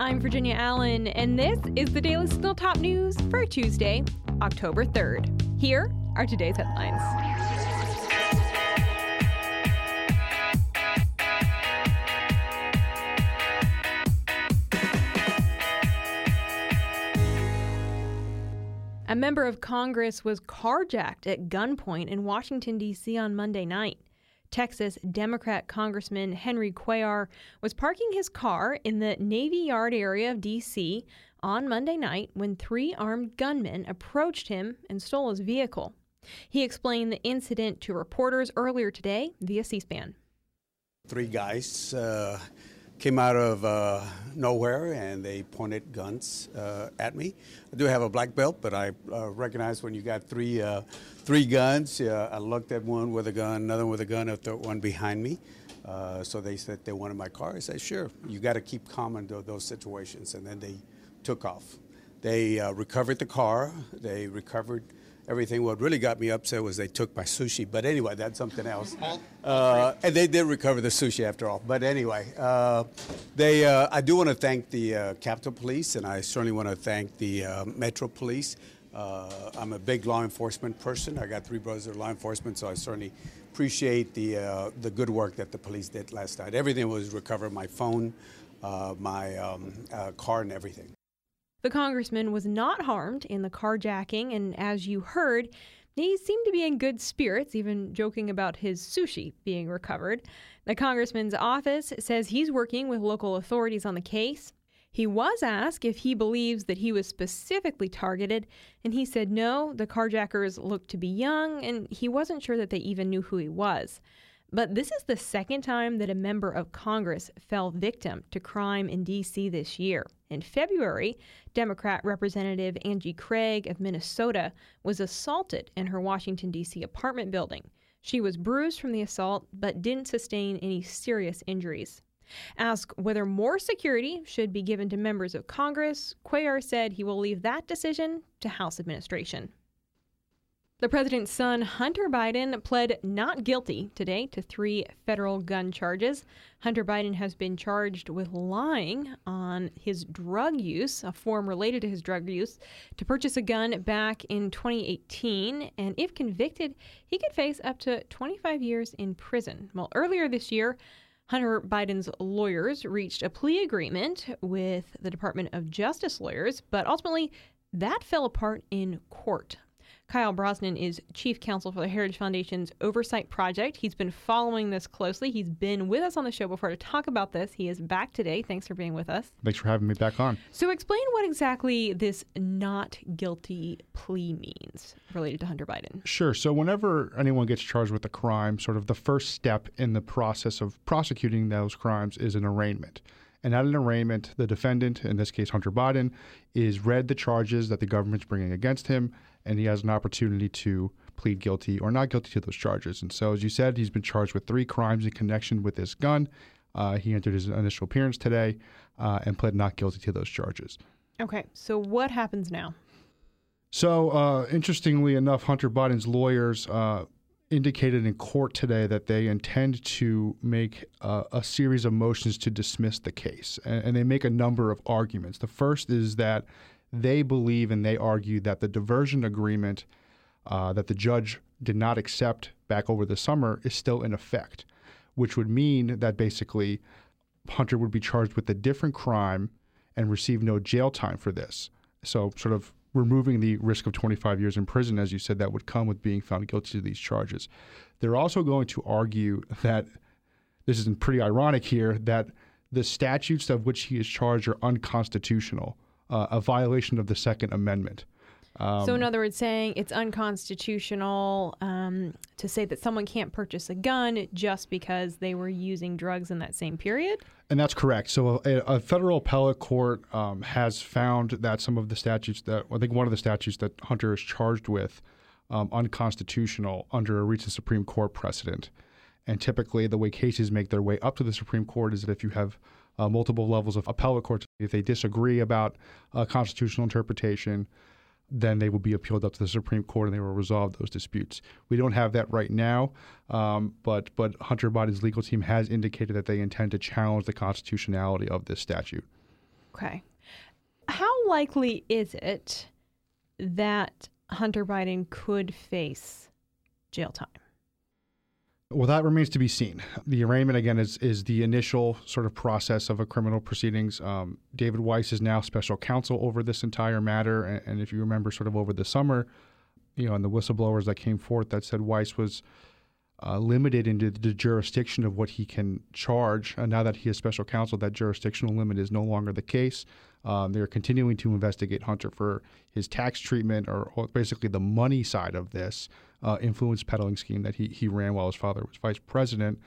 I'm Virginia Allen, and this is the Daily Signal Top News for Tuesday, October 3rd. Here are today's headlines. A member of Congress was carjacked at gunpoint in Washington, D.C. on Monday night. Texas Democrat Congressman Henry Cuellar was parking his car in the Navy Yard area of D.C. on Monday night when three armed gunmen approached him and stole his vehicle. He explained the incident to reporters earlier today via C SPAN. Three guys uh, came out of uh, nowhere and they pointed guns uh, at me. I do have a black belt, but I uh, recognize when you got three uh, three guns. I looked at one with a gun, another with a gun, a third one behind me. Uh, so they said they wanted my car. I said, sure, you got to keep calm in those situations. And then they took off. They uh, recovered the car. They recovered everything. What really got me upset was they took my sushi. But anyway, that's something else. Uh, and they did recover the sushi after all. But anyway, uh, they. Uh, I do want to thank the uh, Capitol Police, and I certainly want to thank the uh, Metro Police. Uh, I'm a big law enforcement person. I got three brothers that are law enforcement, so I certainly appreciate the the good work that the police did last night. Everything was recovered: my phone, my um, car, and everything. The congressman was not harmed in the carjacking, and as you heard, he seemed to be in good spirits, even joking about his sushi being recovered. The congressman's office says he's working with local authorities on the case. He was asked if he believes that he was specifically targeted, and he said no, the carjackers looked to be young, and he wasn't sure that they even knew who he was. But this is the second time that a member of Congress fell victim to crime in D.C. this year. In February, Democrat Representative Angie Craig of Minnesota was assaulted in her Washington, D.C. apartment building. She was bruised from the assault but didn't sustain any serious injuries. Asked whether more security should be given to members of Congress, Cuellar said he will leave that decision to House administration. The president's son, Hunter Biden, pled not guilty today to three federal gun charges. Hunter Biden has been charged with lying on his drug use, a form related to his drug use, to purchase a gun back in 2018. And if convicted, he could face up to 25 years in prison. Well, earlier this year, Hunter Biden's lawyers reached a plea agreement with the Department of Justice lawyers, but ultimately that fell apart in court. Kyle Brosnan is chief counsel for the Heritage Foundation's Oversight Project. He's been following this closely. He's been with us on the show before to talk about this. He is back today. Thanks for being with us. Thanks for having me back on. So, explain what exactly this not guilty plea means related to Hunter Biden. Sure. So, whenever anyone gets charged with a crime, sort of the first step in the process of prosecuting those crimes is an arraignment. And at an arraignment, the defendant, in this case Hunter Biden, is read the charges that the government's bringing against him and he has an opportunity to plead guilty or not guilty to those charges. And so, as you said, he's been charged with three crimes in connection with this gun. Uh, he entered his initial appearance today uh, and pled not guilty to those charges. Okay, so what happens now? So, uh, interestingly enough, Hunter Biden's lawyers uh, indicated in court today that they intend to make a series of motions to dismiss the case. And, and they make a number of arguments. The first is that they believe and they argue that the diversion agreement uh, that the judge did not accept back over the summer is still in effect, which would mean that basically Hunter would be charged with a different crime and receive no jail time for this. So, sort of removing the risk of 25 years in prison, as you said, that would come with being found guilty of these charges. They're also going to argue that this is pretty ironic here that the statutes of which he is charged are unconstitutional uh, a violation of the Second Amendment. Um, so, in other words, saying it's unconstitutional um, to say that someone can't purchase a gun just because they were using drugs in that same period? And that's correct. So, a, a federal appellate court um, has found that some of the statutes that, I think one of the statutes that Hunter is charged with, um, unconstitutional under a recent Supreme Court precedent. And typically, the way cases make their way up to the Supreme Court is that if you have uh, multiple levels of appellate courts. If they disagree about uh, constitutional interpretation, then they will be appealed up to the Supreme Court and they will resolve those disputes. We don't have that right now, um, but but Hunter Biden's legal team has indicated that they intend to challenge the constitutionality of this statute. Okay. How likely is it that Hunter Biden could face jail time? Well, that remains to be seen. The arraignment, again, is, is the initial sort of process of a criminal proceedings. Um, David Weiss is now special counsel over this entire matter. And, and, if you remember, sort of over the summer, you know, and the whistleblowers that came forth that said Weiss was uh, limited into the jurisdiction of what he can charge. And now that he is special counsel, that jurisdictional limit is no longer the case. Um, they're continuing to investigate Hunter for his tax treatment or, or basically the money side of this uh, influence peddling scheme that he, he ran while his father was vice president.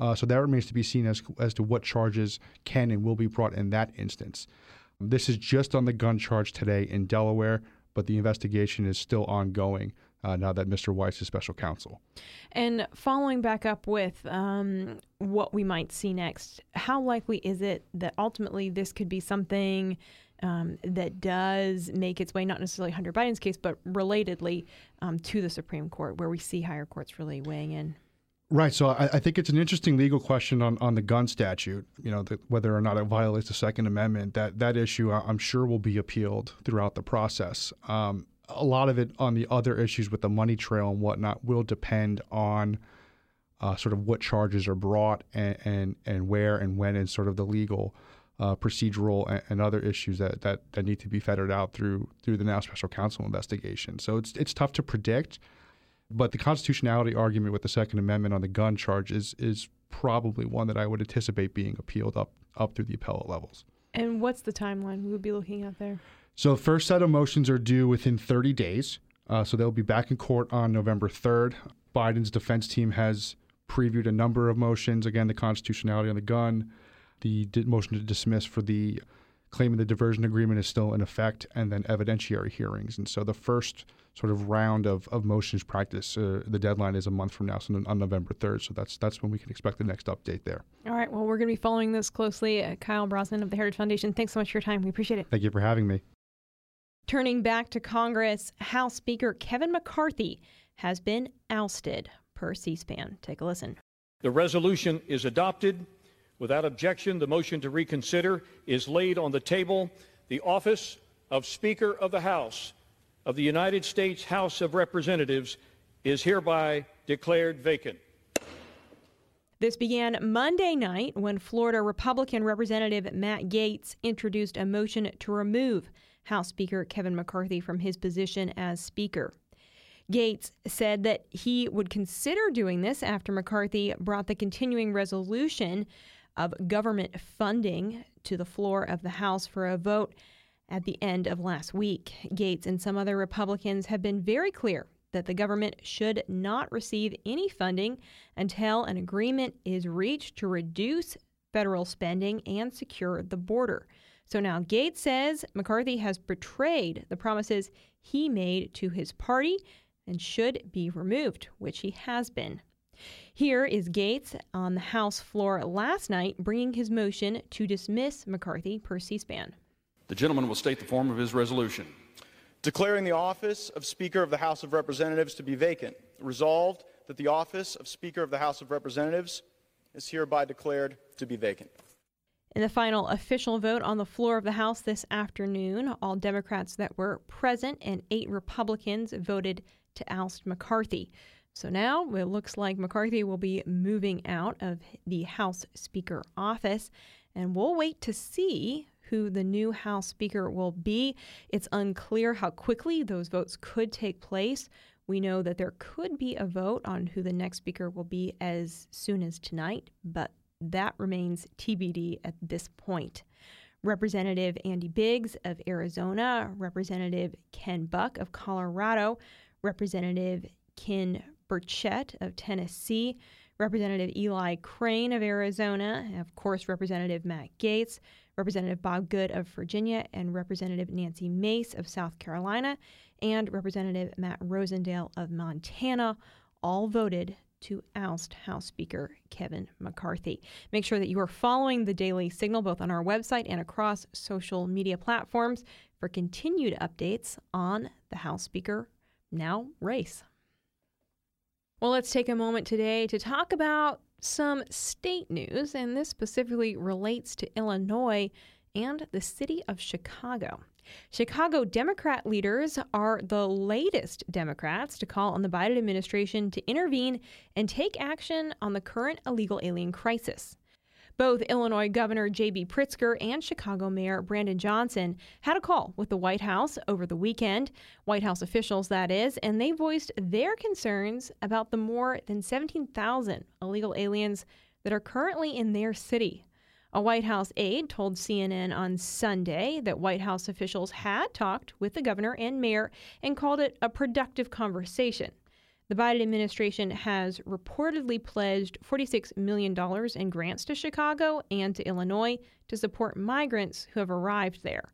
Uh, so that remains to be seen as, as to what charges can and will be brought in that instance. This is just on the gun charge today in Delaware, but the investigation is still ongoing uh, now that Mr. Weiss is special counsel. And following back up with um, what we might see next, how likely is it that ultimately this could be something um, that does make its way, not necessarily Hunter Biden's case, but relatedly um, to the Supreme Court, where we see higher courts really weighing in? Right. So I, I, think it's an interesting legal question on, on the gun statute. You know, the, whether or not it violates the Second Amendment. That that issue, I'm sure, will be appealed throughout the process. Um, a lot of it on the other issues with the money trail and whatnot will depend on uh, sort of what charges are brought and, and, and where and when and sort of the legal uh, procedural and, and, other issues that, that, that need to be fettered out through through the now special counsel investigation. So it's it's tough to predict, but the constitutionality argument with the Second Amendment on the gun charge is is probably one that I would anticipate being appealed up up through the appellate levels. And what's the timeline we would be looking at there? So, the first set of motions are due within 30 days. Uh, so, they'll be back in court on November 3rd. Biden's defense team has previewed a number of motions. Again, the constitutionality on the gun, the motion to dismiss for the claiming the diversion agreement is still in effect, and then evidentiary hearings. And so, the first sort of round of, of motions practice, uh, the deadline is a month from now, so on November 3rd. So, that's, that's when we can expect the next update there. All right. Well, we're going to be following this closely. Uh, Kyle Brosnan of the Heritage Foundation, thanks so much for your time. We appreciate it. Thank you for having me. Turning back to Congress, House Speaker Kevin McCarthy has been ousted per C SPAN. Take a listen. The resolution is adopted. Without objection, the motion to reconsider is laid on the table. The office of Speaker of the House of the United States House of Representatives is hereby declared vacant. This began Monday night when Florida Republican Representative Matt Gaetz introduced a motion to remove House Speaker Kevin McCarthy from his position as Speaker. Gaetz said that he would consider doing this after McCarthy brought the continuing resolution of government funding to the floor of the House for a vote at the end of last week. Gaetz and some other Republicans have been very clear that the government should not receive any funding until an agreement is reached to reduce federal spending and secure the border. So now Gaetz says McCarthy has betrayed the promises he made to his party and should be removed, which he has been. Here is Gaetz on the House floor last night bringing his motion to dismiss McCarthy per C SPAN. The gentleman will state the form of his resolution. Declaring the office of Speaker of the House of Representatives to be vacant. Resolved that the office of Speaker of the House of Representatives is hereby declared to be vacant. In the final official vote on the floor of the House this afternoon, all Democrats that were present and eight Republicans voted to oust McCarthy. So now it looks like McCarthy will be moving out of the House Speaker office, and we'll wait to see who the new House Speaker will be. It's unclear how quickly those votes could take place. We know that there could be a vote on who the next Speaker will be as soon as tonight, but that remains TBD at this point. Representative Andy Biggs of Arizona, Representative Ken Buck of Colorado, Representative Ken Burchett of Tennessee, Representative Eli Crane of Arizona, of course, Representative Matt Gaetz, Representative Bob Good of Virginia, and Representative Nancy Mace of South Carolina, and Representative Matt Rosendale of Montana all voted to oust House Speaker Kevin McCarthy. Make sure that you are following the Daily Signal both on our website and across social media platforms for continued updates on the House Speaker now race. Well, let's take a moment today to talk about some state news, and this specifically relates to Illinois and the city of Chicago. Chicago Democrat leaders are the latest Democrats to call on the Biden administration to intervene and take action on the current illegal alien crisis. Both Illinois Governor J.B. Pritzker and Chicago Mayor Brandon Johnson had a call with the White House over the weekend, White House officials, that is, and they voiced their concerns about the more than 17,000 illegal aliens that are currently in their city. A White House aide told CNN on Sunday that White House officials had talked with the governor and mayor and called it a productive conversation. The Biden administration has reportedly pledged $46 million in grants to Chicago and to Illinois to support migrants who have arrived there.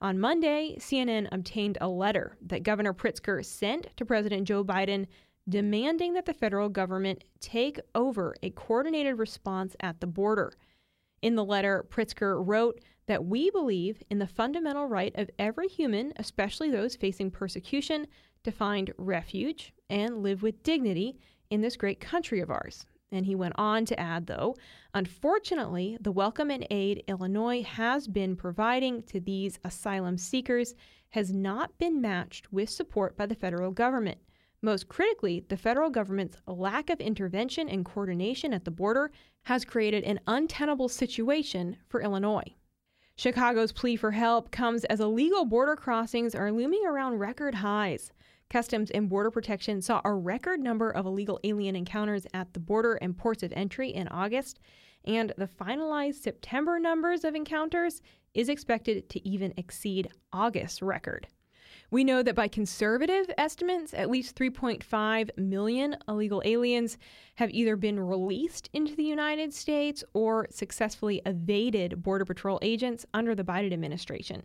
On Monday, CNN obtained a letter that Governor Pritzker sent to President Joe Biden demanding that the federal government take over a coordinated response at the border. In the letter, Pritzker wrote that we believe in the fundamental right of every human, especially those facing persecution, to find refuge and live with dignity in this great country of ours. And he went on to add, though, unfortunately, the welcome and aid Illinois has been providing to these asylum seekers has not been matched with support by the federal government. Most critically, the federal government's lack of intervention and coordination at the border has created an untenable situation for Illinois. Chicago's plea for help comes as illegal border crossings are looming around record highs. Customs and Border Protection saw a record number of illegal alien encounters at the border and ports of entry in August, and the finalized September numbers of encounters is expected to even exceed August's record. We know that by conservative estimates, at least 3.5 million illegal aliens have either been released into the United States or successfully evaded Border Patrol agents under the Biden administration.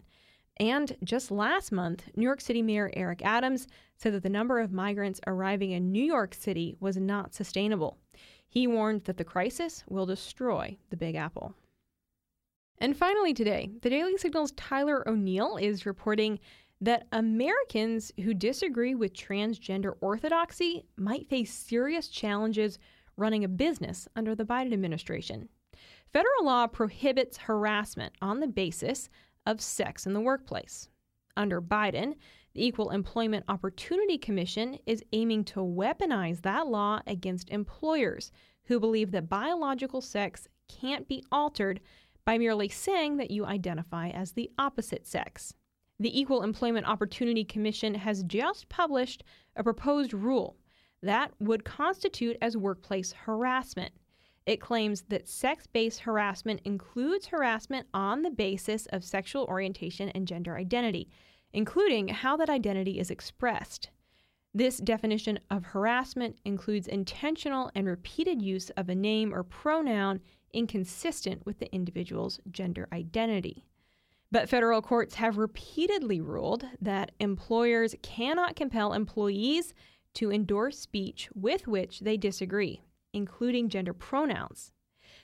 And just last month, New York City Mayor Eric Adams said that the number of migrants arriving in New York City was not sustainable. He warned that the crisis will destroy the Big Apple. And finally, today, the Daily Signal's Tyler O'Neill is reporting that Americans who disagree with transgender orthodoxy might face serious challenges running a business under the Biden administration. Federal law prohibits harassment on the basis of sex in the workplace. Under Biden, the Equal Employment Opportunity Commission is aiming to weaponize that law against employers who believe that biological sex can't be altered by merely saying that you identify as the opposite sex. The Equal Employment Opportunity Commission has just published a proposed rule that would constitute as workplace harassment. It claims that sex based harassment includes harassment on the basis of sexual orientation and gender identity, including how that identity is expressed. This definition of harassment includes intentional and repeated use of a name or pronoun inconsistent with the individual's gender identity. But federal courts have repeatedly ruled that employers cannot compel employees to endorse speech with which they disagree including gender pronouns.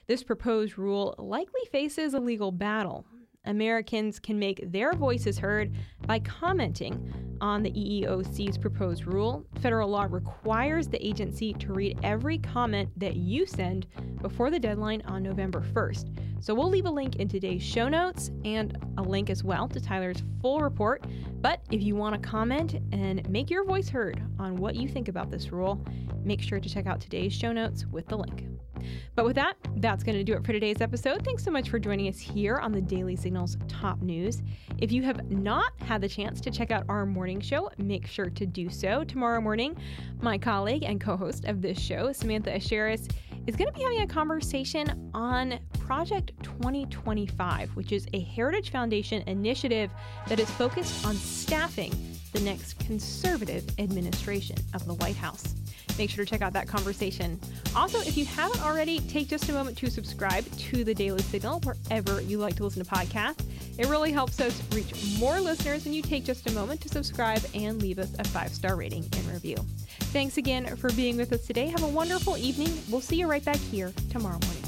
This proposed rule likely faces a legal battle. Americans can make their voices heard by commenting on the EEOC's proposed rule. Federal law requires the agency to read every comment that you send before the deadline on November 1st. So we'll leave a link in today's show notes and a link as well to Tyler's full report. But if you want to comment and make your voice heard on what you think about this rule, make sure to check out today's show notes with the link. But with that, that's going to do it for today's episode. Thanks so much for joining us here on the Daily Signals Top News. If you have not had the chance to check out our morning show, make sure to do so. Tomorrow morning, my colleague and co host of this show, Samantha Aschieris, is going to be having a conversation on Project 2025, which is a Heritage Foundation initiative that is focused on staffing the next conservative administration of the White House. Make sure to check out that conversation. Also, if you haven't already, take just a moment to subscribe to the Daily Signal wherever you like to listen to podcasts. It really helps us reach more listeners when you take just a moment to subscribe and leave us a five star rating and review. Thanks again for being with us today. Have a wonderful evening. We'll see you right back here tomorrow morning.